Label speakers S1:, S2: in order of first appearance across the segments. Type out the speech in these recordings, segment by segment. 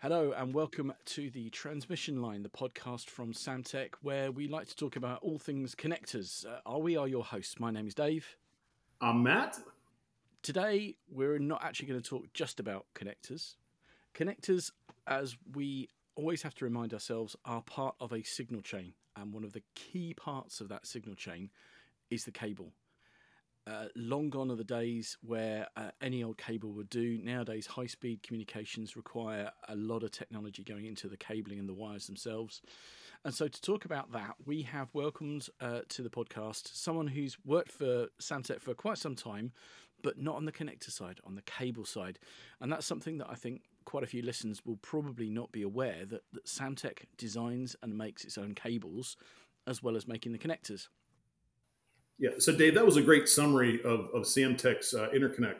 S1: Hello and welcome to the Transmission Line, the podcast from Samtec, where we like to talk about all things connectors. Uh, are we are your hosts? My name is Dave.
S2: I'm Matt.
S1: Today we're not actually going to talk just about connectors. Connectors, as we always have to remind ourselves, are part of a signal chain, and one of the key parts of that signal chain is the cable. Uh, long gone are the days where uh, any old cable would do. Nowadays, high speed communications require a lot of technology going into the cabling and the wires themselves. And so, to talk about that, we have welcomed uh, to the podcast someone who's worked for Samtec for quite some time, but not on the connector side, on the cable side. And that's something that I think quite a few listeners will probably not be aware that, that designs and makes its own cables as well as making the connectors.
S2: Yeah. So, Dave, that was a great summary of, of Samtec's uh, interconnect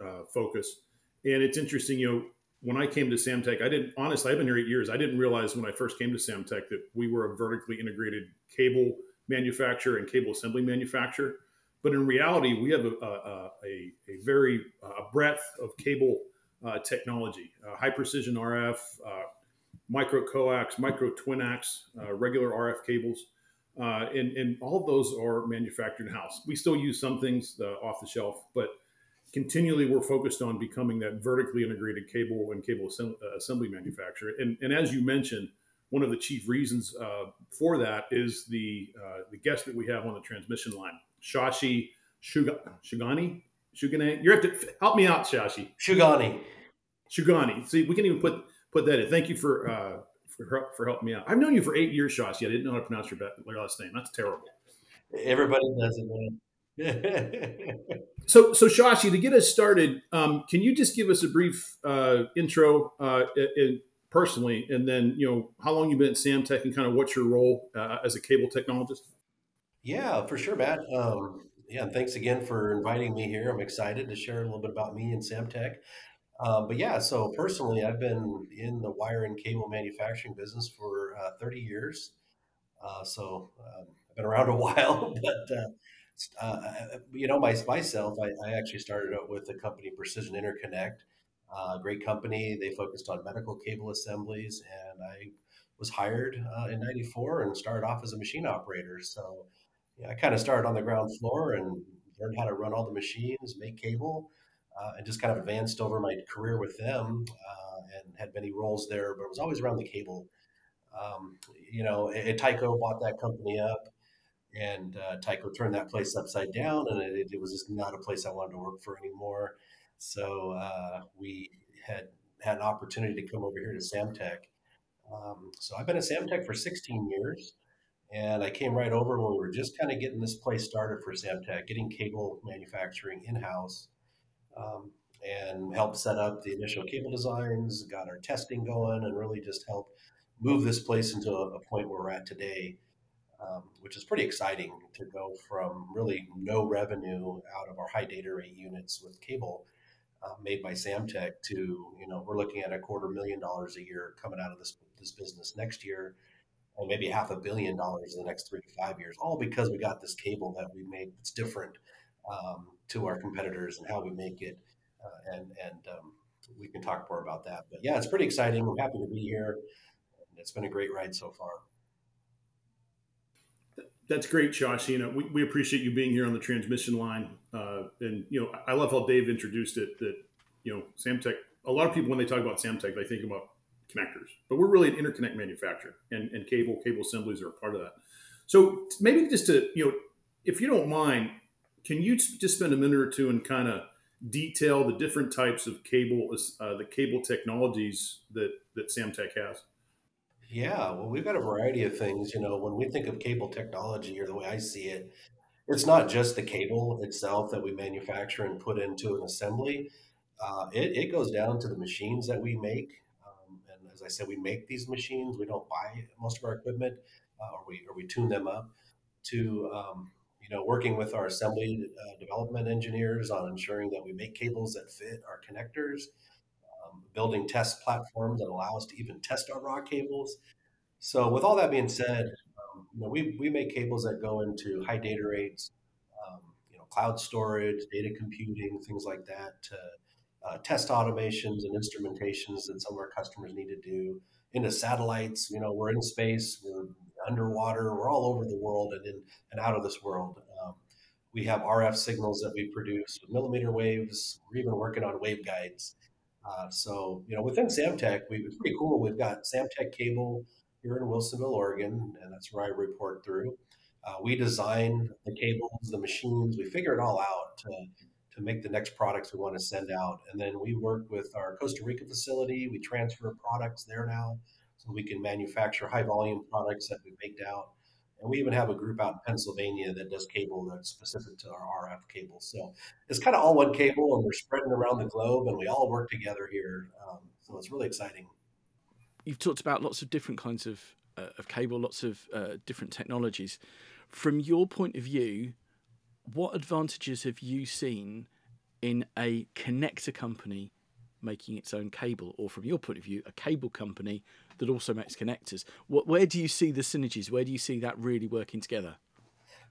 S2: uh, focus. And it's interesting, you know, when I came to Samtec, I didn't, honestly, I've been here eight years. I didn't realize when I first came to Samtec that we were a vertically integrated cable manufacturer and cable assembly manufacturer. But in reality, we have a, a, a, a very uh, breadth of cable uh, technology, uh, high precision RF, uh, micro coax, micro twin ax, regular RF cables. Uh, and, and all of those are manufactured in house. We still use some things uh, off the shelf, but continually we're focused on becoming that vertically integrated cable and cable assembly, uh, assembly manufacturer. And, and, as you mentioned, one of the chief reasons uh, for that is the uh, the guest that we have on the transmission line, Shashi Shugani. Shugane, you have to help me out, Shashi.
S3: Shugani.
S2: Shugani. See, we can even put put that in. Thank you for for, for helping me out. I've known you for eight years, Shashi. I didn't know how to pronounce your last name. That's terrible.
S3: Everybody does it, man.
S2: so, so Shashi, to get us started, um, can you just give us a brief uh, intro uh, in, personally, and then you know how long you've been at Samtec and kind of what's your role uh, as a cable technologist?
S3: Yeah, for sure, Matt. Um, yeah, thanks again for inviting me here. I'm excited to share a little bit about me and Samtec. Um, but yeah, so personally, I've been in the wire and cable manufacturing business for uh, 30 years. Uh, so um, I've been around a while, but uh, uh, you know, my, myself, I, I, actually started out with the company Precision Interconnect, uh, great company. They focused on medical cable assemblies, and I was hired uh, in '94 and started off as a machine operator. So yeah, I kind of started on the ground floor and learned how to run all the machines, make cable uh, and just kind of advanced over my career with them uh, and had many roles there, but it was always around the cable. Um, you know, it, Tyco bought that company up, and uh, Tyco turned that place upside down, and it, it, was just not a place I wanted to work for anymore. So uh, we had had an opportunity to come over here to Samtec. Um, so I've been at Samtec for 16 years. And I came right over when we were just kind of getting this place started for Samtec, getting cable manufacturing in house um, and helped set up the initial cable designs, got our testing going, and really just helped move this place into a, a point where we're at today, um, which is pretty exciting to go from really no revenue out of our high data rate units with cable uh, made by Samtec to you know we're looking at a quarter million dollars a year coming out of this this business next year. And maybe half a billion dollars in the next three to five years, all because we got this cable that we made that's different um, to our competitors and how we make it. Uh, and and um, we can talk more about that. But yeah, it's pretty exciting. I'm happy to be here. It's been a great ride so far.
S2: That's great, Josh. You know, we, we appreciate you being here on the transmission line. Uh, and, you know, I love how Dave introduced it that, you know, Samtec, a lot of people, when they talk about Samtec, they think about connectors, but we're really an interconnect manufacturer and, and cable, cable assemblies are a part of that. So maybe just to, you know, if you don't mind, can you just spend a minute or two and kind of detail the different types of cable, uh, the cable technologies that that Samtec has?
S3: Yeah, well, we've got a variety of things. You know, when we think of cable technology, or the way I see it, it's not just the cable itself that we manufacture and put into an assembly. Uh, it, it, goes down to the machines that we make. Um, and as I said, we make these machines. We don't buy most of our equipment, uh, or we or we tune them up to um, you know, working with our assembly uh, development engineers on ensuring that we make cables that fit our connectors, um, building test platforms that allow us to even test our raw cables. So, with all that being said, um, you know, we, we make cables that go into high data rates, um, you know, cloud storage, data computing, things like that uh, test automations and instrumentations that some of our customers need to do, into satellites. You know, we're in space, we're underwater, we're all over the world and in and out of this world. Um, we have RF signals that we produce millimeter waves. We're even working on waveguides. Uh, so, you know, within Samtec, we, it's pretty cool. We've got Samtec Cable here in Wilsonville, Oregon, and that's where I report through. Uh, we design the cables, the machines, we figure it all out to, to make the next products we want to send out. And then we work with our Costa Rica facility. We transfer products there now we can manufacture high volume products that we baked out. And we even have a group out in Pennsylvania that does cable that's specific to our RF cable. So it's kind of all one cable, and we're spreading around the globe, and we all work together here. Um, so it's really exciting.
S1: You've talked about lots of different kinds of uh, of cable, lots of uh, different technologies. From your point of view, what advantages have you seen in a connector company making its own cable, or from your point of view, a cable company that also makes connectors? Where do you see the synergies? Where do you see that really working together?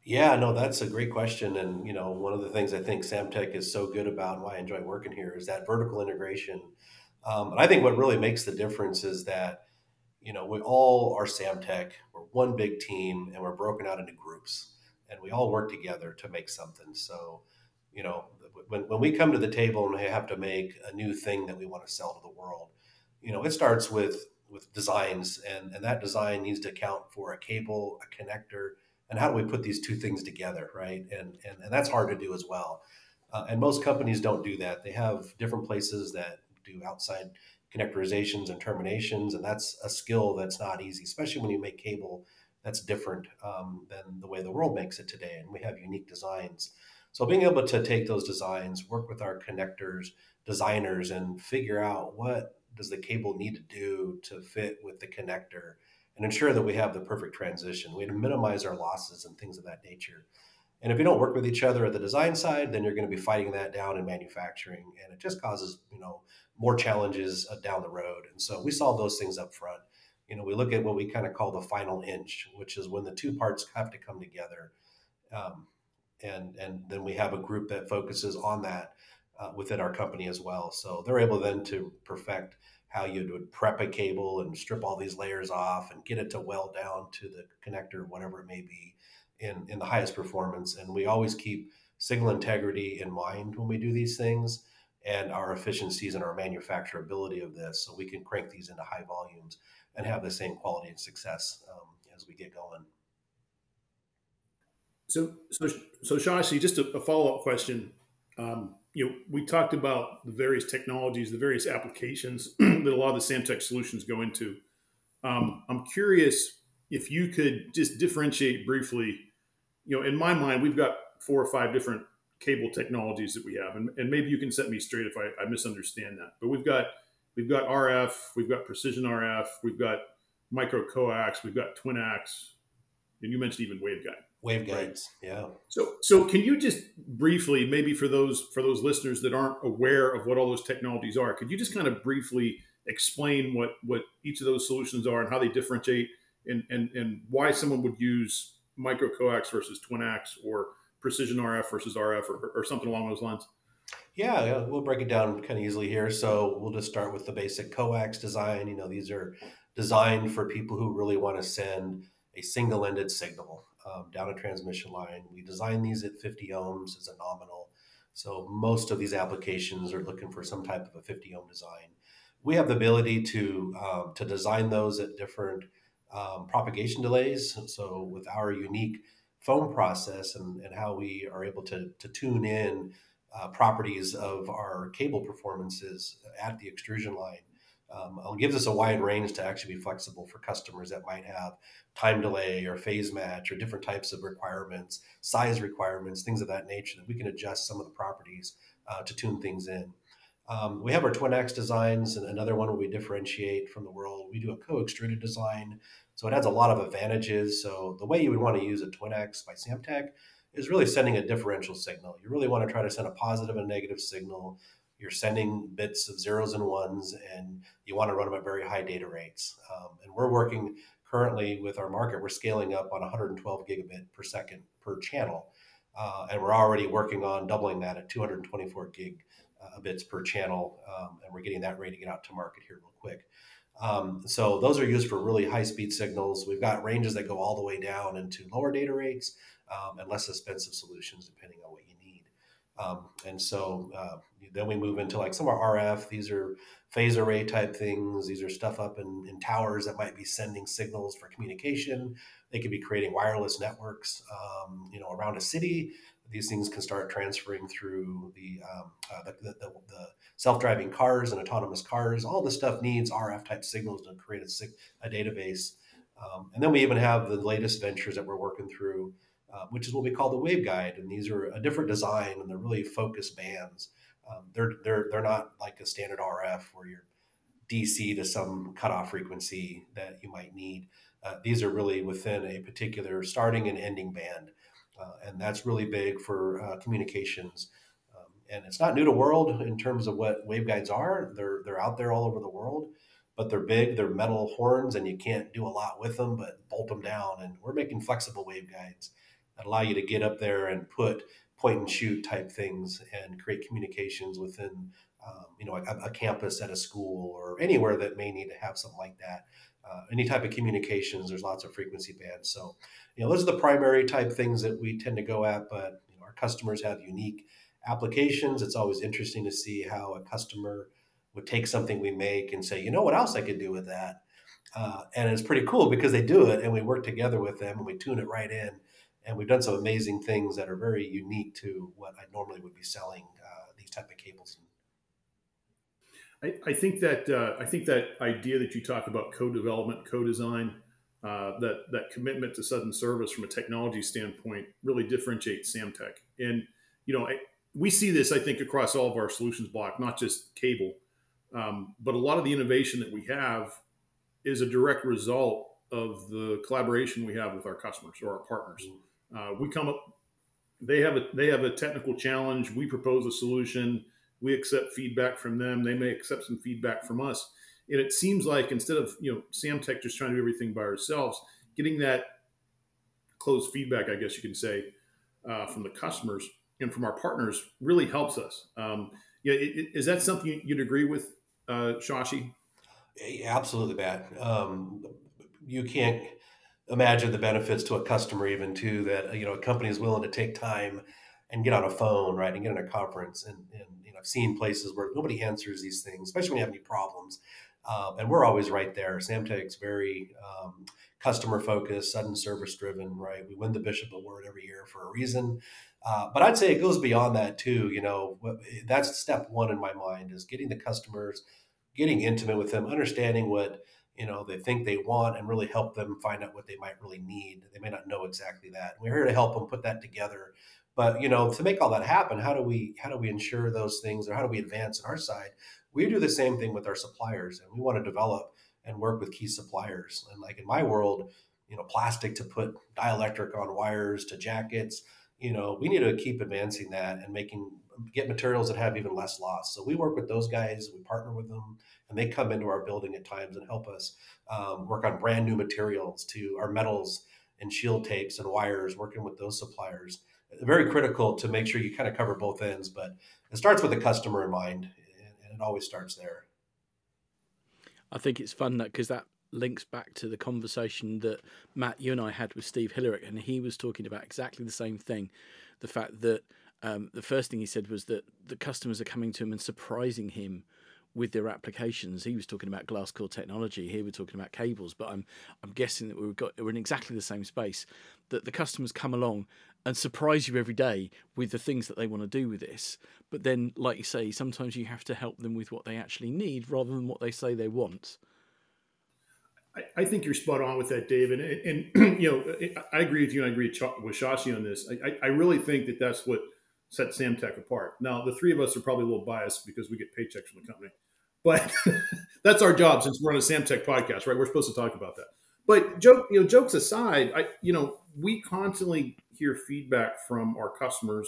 S3: Yeah, no, that's a great question. And, you know, one of the things I think Samtec is so good about and why I enjoy working here is that vertical integration. Um, and I think what really makes the difference is that, you know, we all are Samtec, we're one big team, and we're broken out into groups, and we all work together to make something. So, you know, when, when we come to the table and we have to make a new thing that we want to sell to the world, you know, it starts with with designs, and and that design needs to account for a cable, a connector, and how do we put these two things together, right? And and, and that's hard to do as well. Uh, and most companies don't do that. They have different places that do outside connectorizations and terminations, and that's a skill that's not easy, especially when you make cable that's different um, than the way the world makes it today. And we have unique designs. So being able to take those designs, work with our connectors, designers, and figure out what does the cable need to do to fit with the connector and ensure that we have the perfect transition. We minimize our losses and things of that nature. And if you don't work with each other at the design side, then you're going to be fighting that down in manufacturing, and it just causes you know more challenges uh, down the road. And so we solve those things up front. You know, we look at what we kind of call the final inch, which is when the two parts have to come together. Um, and and then we have a group that focuses on that uh, within our company as well. So they're able then to perfect how you would prep a cable and strip all these layers off and get it to well down to the connector, whatever it may be, in in the highest performance. And we always keep signal integrity in mind when we do these things and our efficiencies and our manufacturability of this so we can crank these into high volumes and have the same quality and success um, as we get going
S2: so, so, so Shashi, just a, a follow up question. Um, you know, we talked about the various technologies, the various applications that a lot of the Samtec solutions go into. Um, I'm curious if you could just differentiate briefly. You know, in my mind, we've got four or five different cable technologies that we have, and, and maybe you can set me straight if I, I misunderstand that. But we've got we've got RF, we've got precision RF, we've got micro coax, we've got twin ax, and you mentioned even waveguide
S3: waveguides right. yeah
S2: so so can you just briefly maybe for those for those listeners that aren't aware of what all those technologies are could you just kind of briefly explain what what each of those solutions are and how they differentiate and and, and why someone would use micro coax versus twin ax or precision rf versus rf or, or something along those lines
S3: yeah, yeah, we'll break it down kind of easily here. So we'll just start with the basic coax design. You know, these are designed for people who really want to send a single-ended signal um, down a transmission line. We design these at 50 ohms as a nominal. So most of these applications are looking for some type of a 50 ohm design. We have the ability to um, to design those at different um, propagation delays. So with our unique foam process and, and how we are able to, to tune in uh, properties of our cable performances at the extrusion line, um, it gives us a wide range to actually be flexible for customers that might have time delay or phase match or different types of requirements, size requirements, things of that nature that we can adjust some of the properties uh, to tune things in. Um, we have our Twin Ax designs, and another one where we differentiate from the world. We do a co-extruded design, so it has a lot of advantages. So the way you would want to use a Twin Ax by Samtec is really sending a differential signal. You really want to try to send a positive and negative signal you're sending bits of zeros and ones and you want to run them at very high data rates. Um, and we're working currently with our market, we're scaling up on 112 gigabit per second per channel. Uh, and we're already working on doubling that at 224 gig uh, bits per channel, um, and we're getting that ready to get out to market here real quick. Um, so those are used for really high speed signals. We've got ranges that go all the way down into lower data rates um, and less expensive solutions depending on what you need. Um, and so uh, then we move into like some our RF. These are phase array type things. These are stuff up in, in towers that might be sending signals for communication. They could be creating wireless networks, um, you know, around a city. These things can start transferring through the, um, uh, the, the, the, the self-driving cars and autonomous cars. All this stuff needs RF type signals to create a, a database. Um, and then we even have the latest ventures that we're working through, uh, which is what we call the waveguide. And these are a different design and they're really focused bands. Um, they're they're they're not like a standard RF where you're DC to some cutoff frequency that you might need. Uh, these are really within a particular starting and ending band, uh, and that's really big for uh, communications. Um, and it's not new to world in terms of what waveguides are. They're they're out there all over the world, but they're big. They're metal horns, and you can't do a lot with them, but bolt them down. And we're making flexible waveguides that allow you to get up there and put point and shoot type things and create communications within um, you know a, a, campus at a school or anywhere that may need to have something like that. Uh, any type of communications there's lots of frequency bands. So you know those are the primary type things that we tend to go at but you know, our customers have unique applications. It's always interesting to see how a customer would take something we make and say you know what else i could do with that? Uh, and it's pretty cool because they do it and we work together with them and we tune it right in and we've done some amazing things that are very unique to what I normally would be selling uh, these type of cables.
S2: I, I think that uh, I think that idea that you talk about co-development, co-design, uh, that that commitment to sudden service from a technology standpoint really differentiates Samtec. And you know, I, we see this I think across all of our solutions block, not just cable, um, but a lot of the innovation that we have is a direct result of the collaboration we have with our customers or our partners. Mm-hmm. Uh, we come up, they have a they have a technical challenge. We propose a solution. We accept feedback from them. They may accept some feedback from us. And it seems like instead of you know Samtec just trying to do everything by ourselves, getting that closed feedback, I guess you can say, uh, from the customers and from our partners really helps us. Um, yeah, it, it, is that something you'd agree with, uh, Shashi?
S3: Absolutely, Matt. Um, you can't imagine the benefits to a customer even too that you know a company is willing to take time and get on a phone right and get in a conference and, and you know i've seen places where nobody answers these things especially when you have any problems. Um, and we're always right there. Samtec's very um, customer focused sudden service driven right? We win the Bishop award every year for a reason. Uh, but i'd say it goes beyond that too you know that's step one in my mind is getting the customers getting intimate with them understanding what you know they think they want and really help them find out what they might really need. They may not know exactly that. We're here to help them put that together. But you know to make all that happen how do we how do we ensure those things or how do we advance on our side? We do the same thing with our suppliers and we want to develop and work with key suppliers. And like in my world you know plastic to put dielectric on wires to jackets you know we need to keep advancing that and making get materials that have even less loss so we work with those guys we partner with them and they come into our building at times and help us um, work on brand new materials to our metals and shield tapes and wires, working with those suppliers. Very critical to make sure you kind of cover both ends, but it starts with the customer in mind, and it always starts there.
S1: I think it's fun that because that links back to the conversation that Matt, you and I had with Steve Hillerick, and he was talking about exactly the same thing. The fact that um, the first thing he said was that the customers are coming to him and surprising him with their applications. He was talking about glass core technology. Here we're talking about cables, but I'm I'm guessing that we've got we're in exactly the same space. That the customers come along and surprise you every day with the things that they want to do with this. But then, like you say, sometimes you have to help them with what they actually need rather than what they say they want.
S2: I, think you're spot on with that, David. And, and, you know, I agree with you, and I agree with Shashi on this. I, I really think that that's what sets Samtec apart. Now, the three of us are probably a little biased because we get paychecks from the company. But that's our job since we're on a Samtec podcast, right? We're supposed to talk about that. But joke, you know, jokes aside, I, you know, we constantly hear feedback from our customers,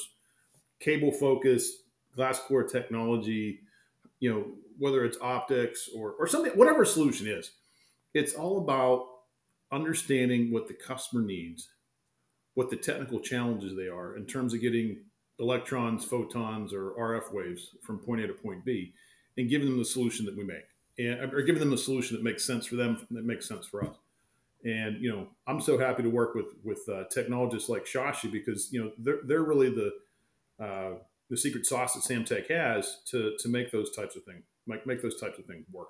S2: cable focus, glass core technology, you know, whether it's optics or or something, whatever solution is, it's all about understanding what the customer needs, what the technical challenges they are in terms of getting electrons, photons, or RF waves from point A to point B, and giving them the solution that we make, and or giving them the solution that makes sense for them, that makes sense for us. And you know, I'm so happy to work with with uh, technologists like Shashi because you know they're they're really the uh, the secret sauce that Samtec has to to make those types of things make make those types of things work.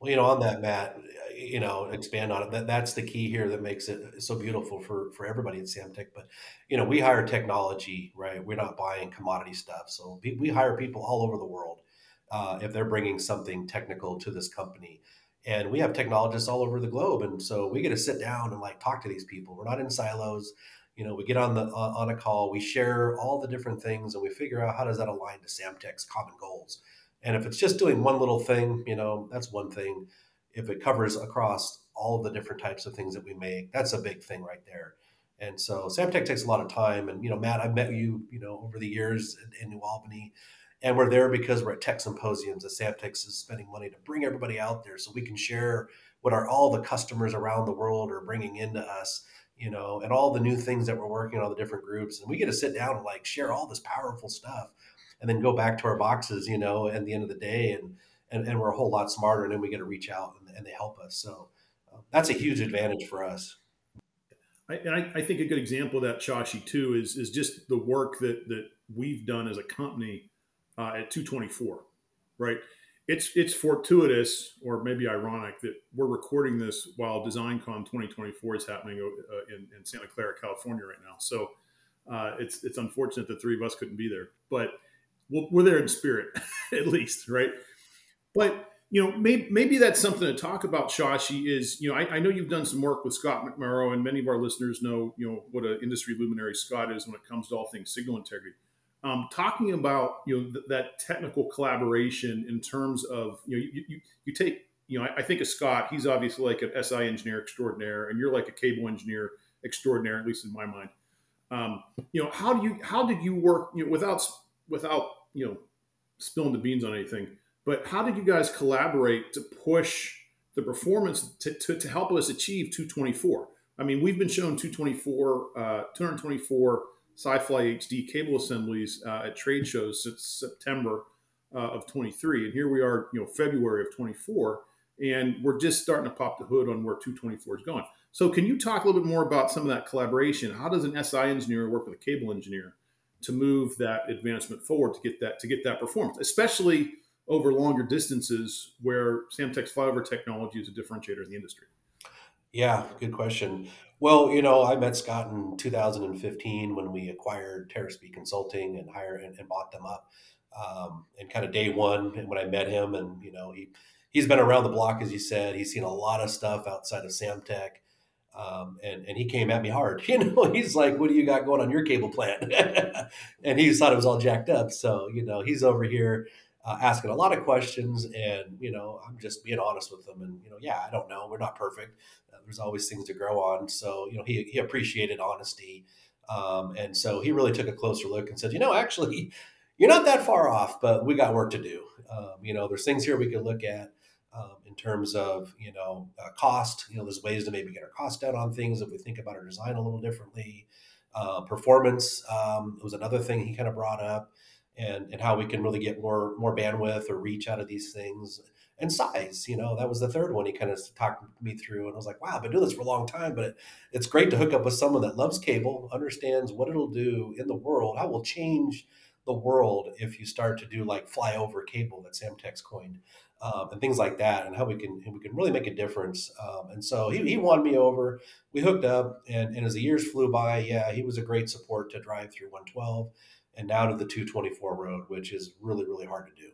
S3: Well, you know, on that, Matt, you know, expand on it. That that's the key here that makes it so beautiful for for everybody at Samtech. But you know, we hire technology, right? We're not buying commodity stuff. So we, we hire people all over the world uh, if they're bringing something technical to this company. And we have technologists all over the globe, and so we get to sit down and like talk to these people. We're not in silos. You know, we get on the on a call, we share all the different things, and we figure out how does that align to Samtech's common goals and if it's just doing one little thing, you know, that's one thing. If it covers across all the different types of things that we make, that's a big thing right there. And so Samtech takes a lot of time. And, you know, Matt, I've met you, you know, over the years in, in New Albany. And we're there because we're at tech symposiums that Samtech is spending money to bring everybody out there so we can share what are all the customers around the world are bringing into us, you know, and all the new things that we're working on, all the different groups. And we get to sit down and like share all this powerful stuff and then go back to our boxes, you know, at the end of the day, and and, and we're a whole lot smarter, and then we get to reach out and, and they help us. So uh, that's a huge advantage for us.
S2: I, I, think a good example of that, Shashi, too, is is just the work that that we've done as a company uh, at 224, right? It's it's fortuitous or maybe ironic that we're recording this while DesignCon 2024 is happening uh, in, in Santa Clara, California, right now. So uh, it's it's unfortunate the three of us couldn't be there, but we're there in spirit, at least, right? But you know, maybe, maybe that's something to talk about, Shashi. Is you know, I, I, know you've done some work with Scott McMorrow, and many of our listeners know you know what an industry luminary Scott is when it comes to all things signal integrity. Um, talking about you know th- that technical collaboration in terms of you know you, you, you take you know I, I, think of Scott, he's obviously like an SI engineer extraordinaire, and you're like a cable engineer extraordinaire, at least in my mind. Um, you know, how do you how did you work you know, without without you know spilling the beans on anything, but how did you guys collaborate to push the performance to, to, to help us achieve 224? I mean, we've been shown 224, uh, 224 Si-Fly HD cable assemblies uh, at trade shows since September uh, of 23, and here we are, you know, February of 24, and we're just starting to pop the hood on where 224 is going. So, can you talk a little bit more about some of that collaboration? How does an SI engineer work with a cable engineer to move that advancement forward to get that to get that performance, especially over longer distances where Samtech's flyover technology is a differentiator in the industry.
S3: Yeah, good question. Well, you know, I met Scott in 2015 when we acquired Teraspeed Consulting and hired and, and bought them up. Um, and kind of day one when I met him, and you know, he he's been around the block, as you said. He's seen a lot of stuff outside of Samtech. Um, and, and he came at me hard. You know, he's like, "What do you got going on your cable plant?" and he thought it was all jacked up. So you know, he's over here uh, asking a lot of questions, and you know, I'm just being honest with him. And you know, yeah, I don't know. We're not perfect. Uh, there's always things to grow on. So you know, he he appreciated honesty, um, and so he really took a closer look and said, "You know, actually, you're not that far off, but we got work to do. Um, you know, there's things here we could look at." Terms of you know uh, cost. You know, there's ways to maybe get our cost down on things if we think about our design a little differently. Uh, performance um, was another thing he kind of brought up, and and how we can really get more more bandwidth or reach out of these things. And size, you know, that was the third one he kind of talked me through, and I was like, "Wow, I've been doing this for a long time, but it, it's great to hook up with someone that loves cable, understands what it'll do in the world, how will change the world if you start to do like flyover cable that Samtech's coined um, and things like that, and how we can we can really make a difference. Um, and so he, he won me over. We hooked up, and, and as the years flew by, yeah, he was a great support to drive through 112 and now to the 224 road, which is really really hard to do.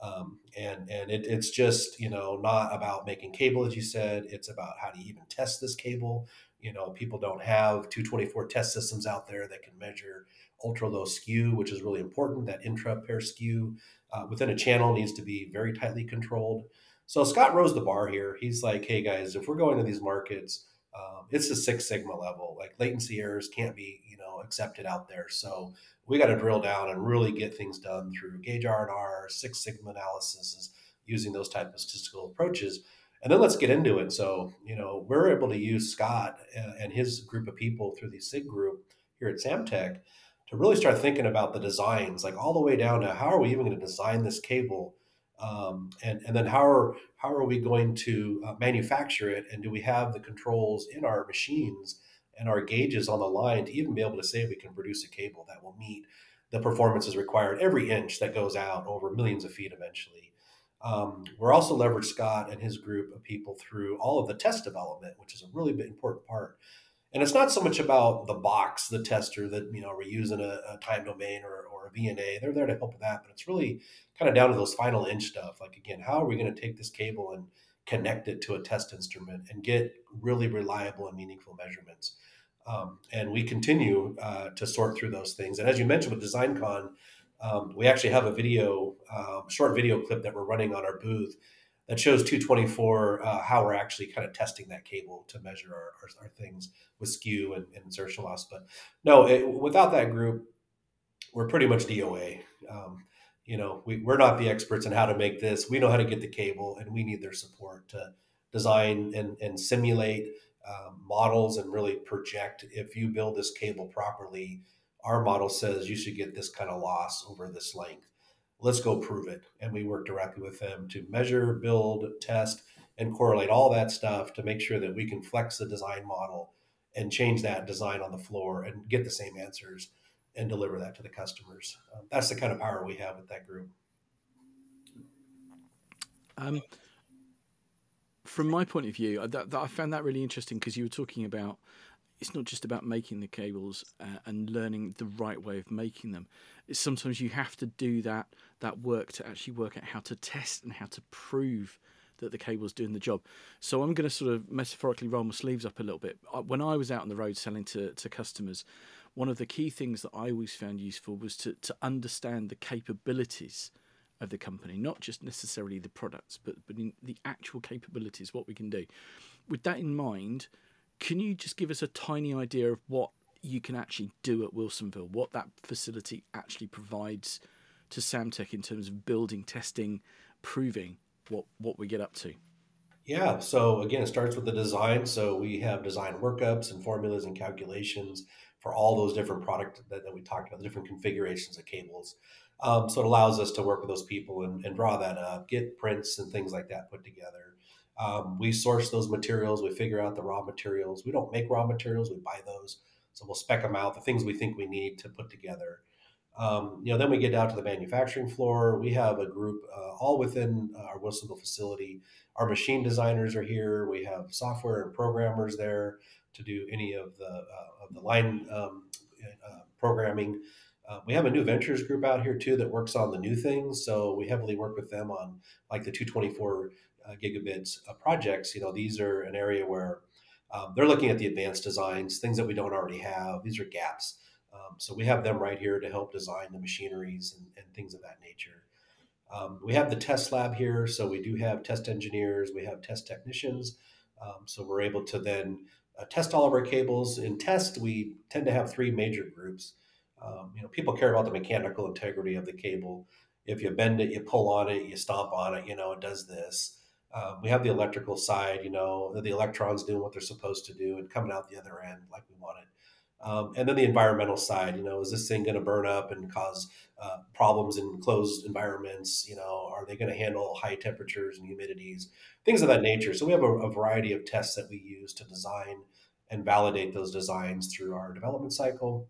S3: Um, and and it, it's just you know not about making cable as you said. It's about how do you even test this cable. You know, people don't have 224 test systems out there that can measure ultra low skew, which is really important. That intra pair skew uh, within a channel needs to be very tightly controlled. So Scott rose the bar here. He's like, hey guys, if we're going to these markets, um, it's the Six Sigma level. Like latency errors can't be, you know, accepted out there. So we got to drill down and really get things done through gauge R&R, Six Sigma analysis, using those type of statistical approaches. And then let's get into it. So, you know, we're able to use Scott and his group of people through the SIG group here at Samtech to really start thinking about the designs, like all the way down to how are we even going to design this cable, um, and and then how are how are we going to uh, manufacture it, and do we have the controls in our machines and our gauges on the line to even be able to say we can produce a cable that will meet the performances required every inch that goes out over millions of feet eventually. Um, we're also leveraged Scott and his group of people through all of the test development, which is a really important part. And it's not so much about the box, the tester that you know we're using a, a time domain or, or a VNA. They're there to help with that, but it's really kind of down to those final inch stuff. Like again, how are we going to take this cable and connect it to a test instrument and get really reliable and meaningful measurements? Um, and we continue uh, to sort through those things. And as you mentioned with DesignCon, um, we actually have a video, uh, short video clip that we're running on our booth that shows 224 uh, how we're actually kind of testing that cable to measure our, our, our things with skew and, and, insertion loss. But no, it, without that group, we're pretty much DOA. Um, you know, we, we're not the experts in how to make this. We know how to get the cable, and we need their support to design and, and simulate um, models and really project if you build this cable properly our model says you should get this kind of loss over this length let's go prove it. And we work directly with them to measure build test and correlate all that stuff to make sure that we can flex the design model and change that design on the floor and get the same answers and deliver that to the customers. Um, that's the kind of power we have with that group.
S1: Um, from my point of view, uh, that, that I found that really interesting because you were talking about it's not just about making the cables uh, and learning the right way of making them. It's sometimes you have to do that that work to actually work out how to test and how to prove that the cable's doing the job. So I'm going to sort of metaphorically roll my sleeves up a little bit. Uh, when I was out on the road selling to, to customers, one of the key things that I always found useful was to, to understand the capabilities of the company, not just necessarily the products, but but in the actual capabilities, what we can do. With that in mind, can you just give us a tiny idea of what you can actually do at Wilsonville, what that facility actually provides to Samtec in terms of building, testing, proving what what we get up to?
S3: Yeah, so again, it starts with the design. So we have design workups and formulas and calculations for all those different product that, that we talked about, the different configurations of cables. Um, so it allows us to work with those people and, and, draw that up, get prints and things like that put together. Um, we source those materials, we figure out the raw materials. We don't make raw materials, we buy those. So we'll spec them out, the things we think we need to put together. Um, you know, then we get down to the manufacturing floor. We have a group uh, all within our Wilsonville facility. Our machine designers are here. We have software and programmers there to do any of the uh, of the line um, uh, programming. Uh, we have a new ventures group out here too that works on the new things. So we heavily work with them on like the 224 uh, gigabits uh, projects. You know, these are an area where um, they're looking at the advanced designs, things that we don't already have. These are gaps. Um, so we have them right here to help design the machineries and, and things of that nature. Um, we have the test lab here, so we do have test engineers, we have test technicians. Um, so we're able to then uh, test all of our cables. In test, we tend to have three major groups. Um, you know, people care about the mechanical integrity of the cable. If you bend it, you pull on it, you stomp on it, you know, it does this. Um, we have the electrical side, you know, the electrons doing what they're supposed to do and coming out the other end like we want it. Um, and then the environmental side, you know, is this thing going to burn up and cause uh, problems in closed environments? You know, are they going to handle high temperatures and humidities, things of that nature? So we have a, a variety of tests that we use to design and validate those designs through our development cycle.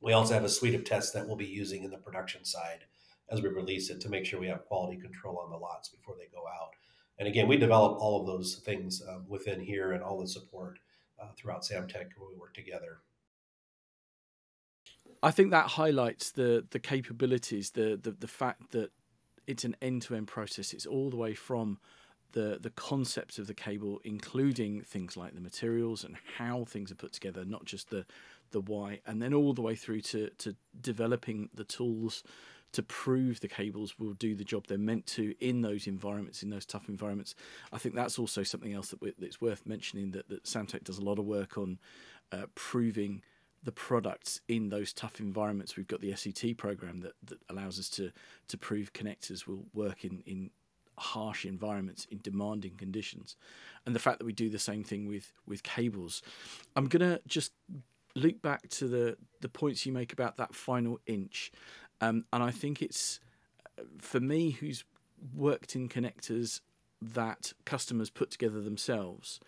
S3: We also have a suite of tests that we'll be using in the production side as we release it to make sure we have quality control on the lots before they go out. And again, we develop all of those things um, within here and all the support uh, throughout Samtec when we work together.
S1: I think that highlights the the capabilities, the the, the fact that it's an end to end process. It's all the way from the the concept of the cable, including things like the materials and how things are put together, not just the the why, and then all the way through to to developing the tools to prove the cables will do the job they're meant to in those environments, in those tough environments. I think that's also something else that that's worth mentioning that, that Samtec does a lot of work on uh, proving the products in those tough environments. We've got the SET program that, that allows us to to prove connectors will work in, in harsh environments in demanding conditions and the fact that we do the same thing with with cables i'm going to just loop back to the the points you make about that final inch, um, and I think it's for me who's worked in connectors that customers put together themselves.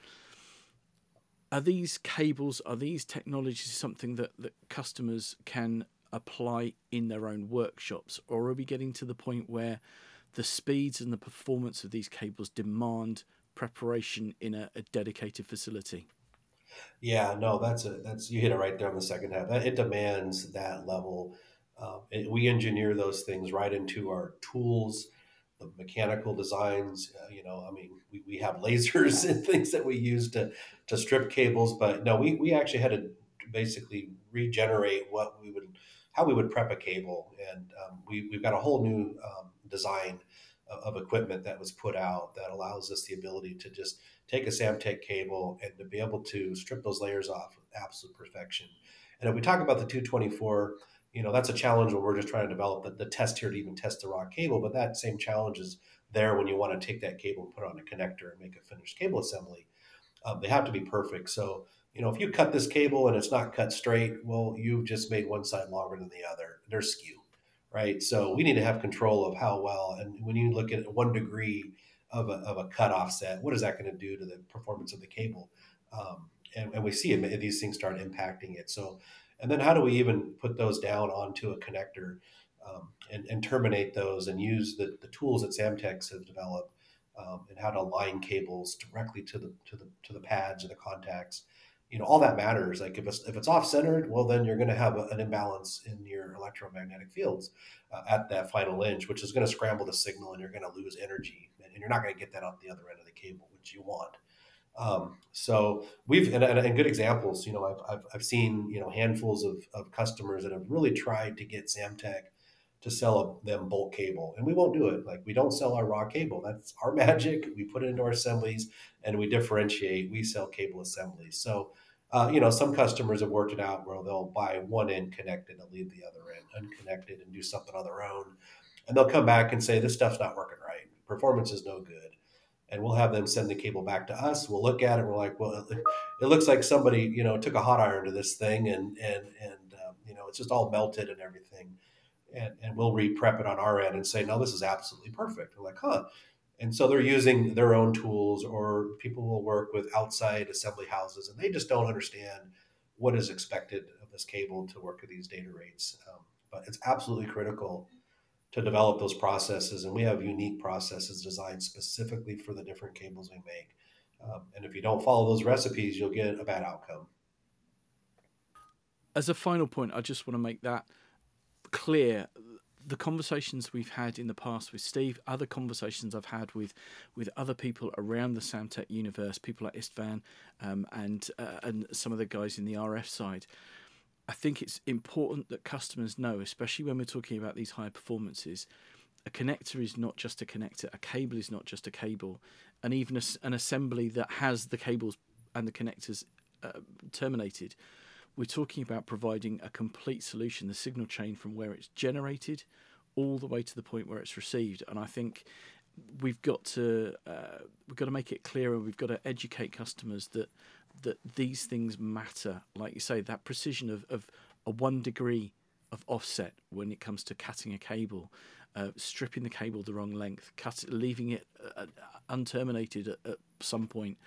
S1: Are these cables, are these technologies something that, that customers can apply in their own workshops? Or are we getting to the point where the speeds and the performance of these cables demand preparation in a, a dedicated facility?
S3: Yeah, no, that's a that's you hit it right there on the second half. It demands that level. Um, we engineer those things right into our tools the mechanical designs. Uh, you know, I mean, we, we have lasers and things that we use to to strip cables, but no, we we actually had to basically regenerate what we would how we would prep a cable, and um, we we've got a whole new um, design of, of equipment that was put out that allows us the ability to just take a Samtec cable and to be able to strip those layers off with absolute perfection. And if we talk about the 224 you know that's a challenge when we're just trying to develop the, the test here to even test the raw cable but that same challenge is there when you want to take that cable and put it on a connector and make a finished cable assembly. Um, they have to be perfect. So you know if you cut this cable and it's not cut straight well you've just made one side longer than the other. They're skew right? So we need to have control of how well and when you look at one degree of a, of a cut offset what is that going to do to the performance of the cable? Um, and, and we see these things start impacting it. So and then how do we even put those down onto a connector um, and, and, terminate those and use the, the tools that Samtec's has developed um, and how to align cables directly to the to the to the pads or the contacts. You know, all that matters. Like if it's if it's off centered, well, then you're going to have a, an imbalance in your electromagnetic fields uh, at that final inch, which is going to scramble the signal, and you're going to lose energy, and you're not going to get that out the other end of the cable, which you want. Um, so we've and, and, good examples. You know, I've, I've, I've seen you know handfuls of, of customers that have really tried to get Samtec to sell a, them bulk cable, and we won't do it. Like we don't sell our raw cable. That's our magic. We put it into our assemblies, and we differentiate. We sell cable assemblies. So. Uh, you know, some customers have worked it out where they'll buy one end connected and leave the other end unconnected and do something on their own. And they'll come back and say, this stuff's not working right. Performance is no good and we'll have them send the cable back to us. We'll look at it. We're like, well, it looks like somebody, you know, took a hot iron to this thing, and and and um, you know, it's just all melted and everything. And and we'll re-prep it on our end and say, no, this is absolutely perfect. We're like, huh. And so they're using their own tools, or people will work with outside assembly houses, and they just don't understand what is expected of this cable to work at these data rates. Um, but it's absolutely critical to develop those processes. And we have unique processes designed specifically for the different cables we make. Um, and if you don't follow those recipes, you'll get a bad outcome.
S1: As a final point, I just want to make that clear. The conversations we've had in the past with Steve, other conversations I've had with with other people around the Samtec universe, people like Istvan um, and uh, and some of the guys in the RF side, I think it's important that customers know, especially when we're talking about these high performances, a connector is not just a connector, a cable is not just a cable, and even a, an assembly that has the cables and the connectors uh, terminated. We're talking about providing a complete solution, the signal chain from where it's generated all the way to the point where it's received. And I think we've got to uh, we've got to make it clearer. We've got to educate customers that that these things matter. Like you say, that precision of, of a one degree of offset when it comes to cutting a cable, uh, stripping the cable the wrong length, cut, leaving it uh, uh unterminated at, at, some point,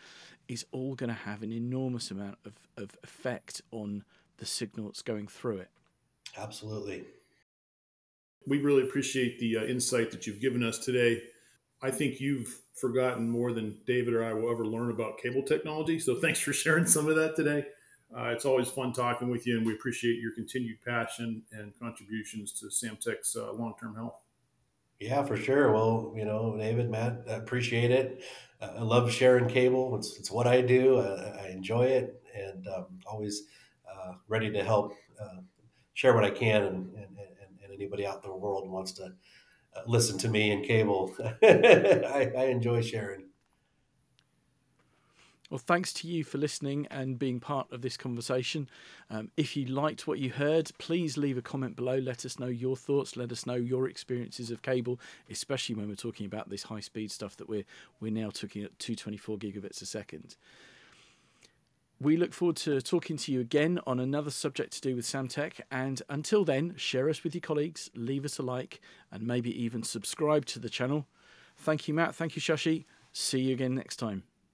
S1: is all going to have an enormous amount of, of effect on the signal that's going through it.
S3: Absolutely.
S2: We really appreciate the uh, insight that you've given us today. I think you've forgotten more than David or I will ever learn about cable technology. So thanks for sharing some of that today. Uh, it's always fun talking with you, and we appreciate your continued passion and contributions to Samtec's uh, long term health.
S3: Yeah, for sure. Well, you know, David, Matt, I appreciate it. Uh, I love sharing cable. It's, it's what I do. I, I enjoy it, and um, always uh, ready to help uh, share what I can. And, and, and, anybody out in the world wants to listen to me in cable. I, I enjoy sharing.
S1: Well, thanks to you for listening and being part of this conversation. Um, if you liked what you heard, please leave a comment below. Let us know your thoughts. Let us know your experiences of cable, especially when we're talking about this high speed stuff that we're we're now talking at 224 gigabits a second. We look forward to talking to you again on another subject to do with Samtec. And until then, share us with your colleagues, leave us a like, and maybe even subscribe to the channel. Thank you, Matt. Thank you, Shashi. See you again next time.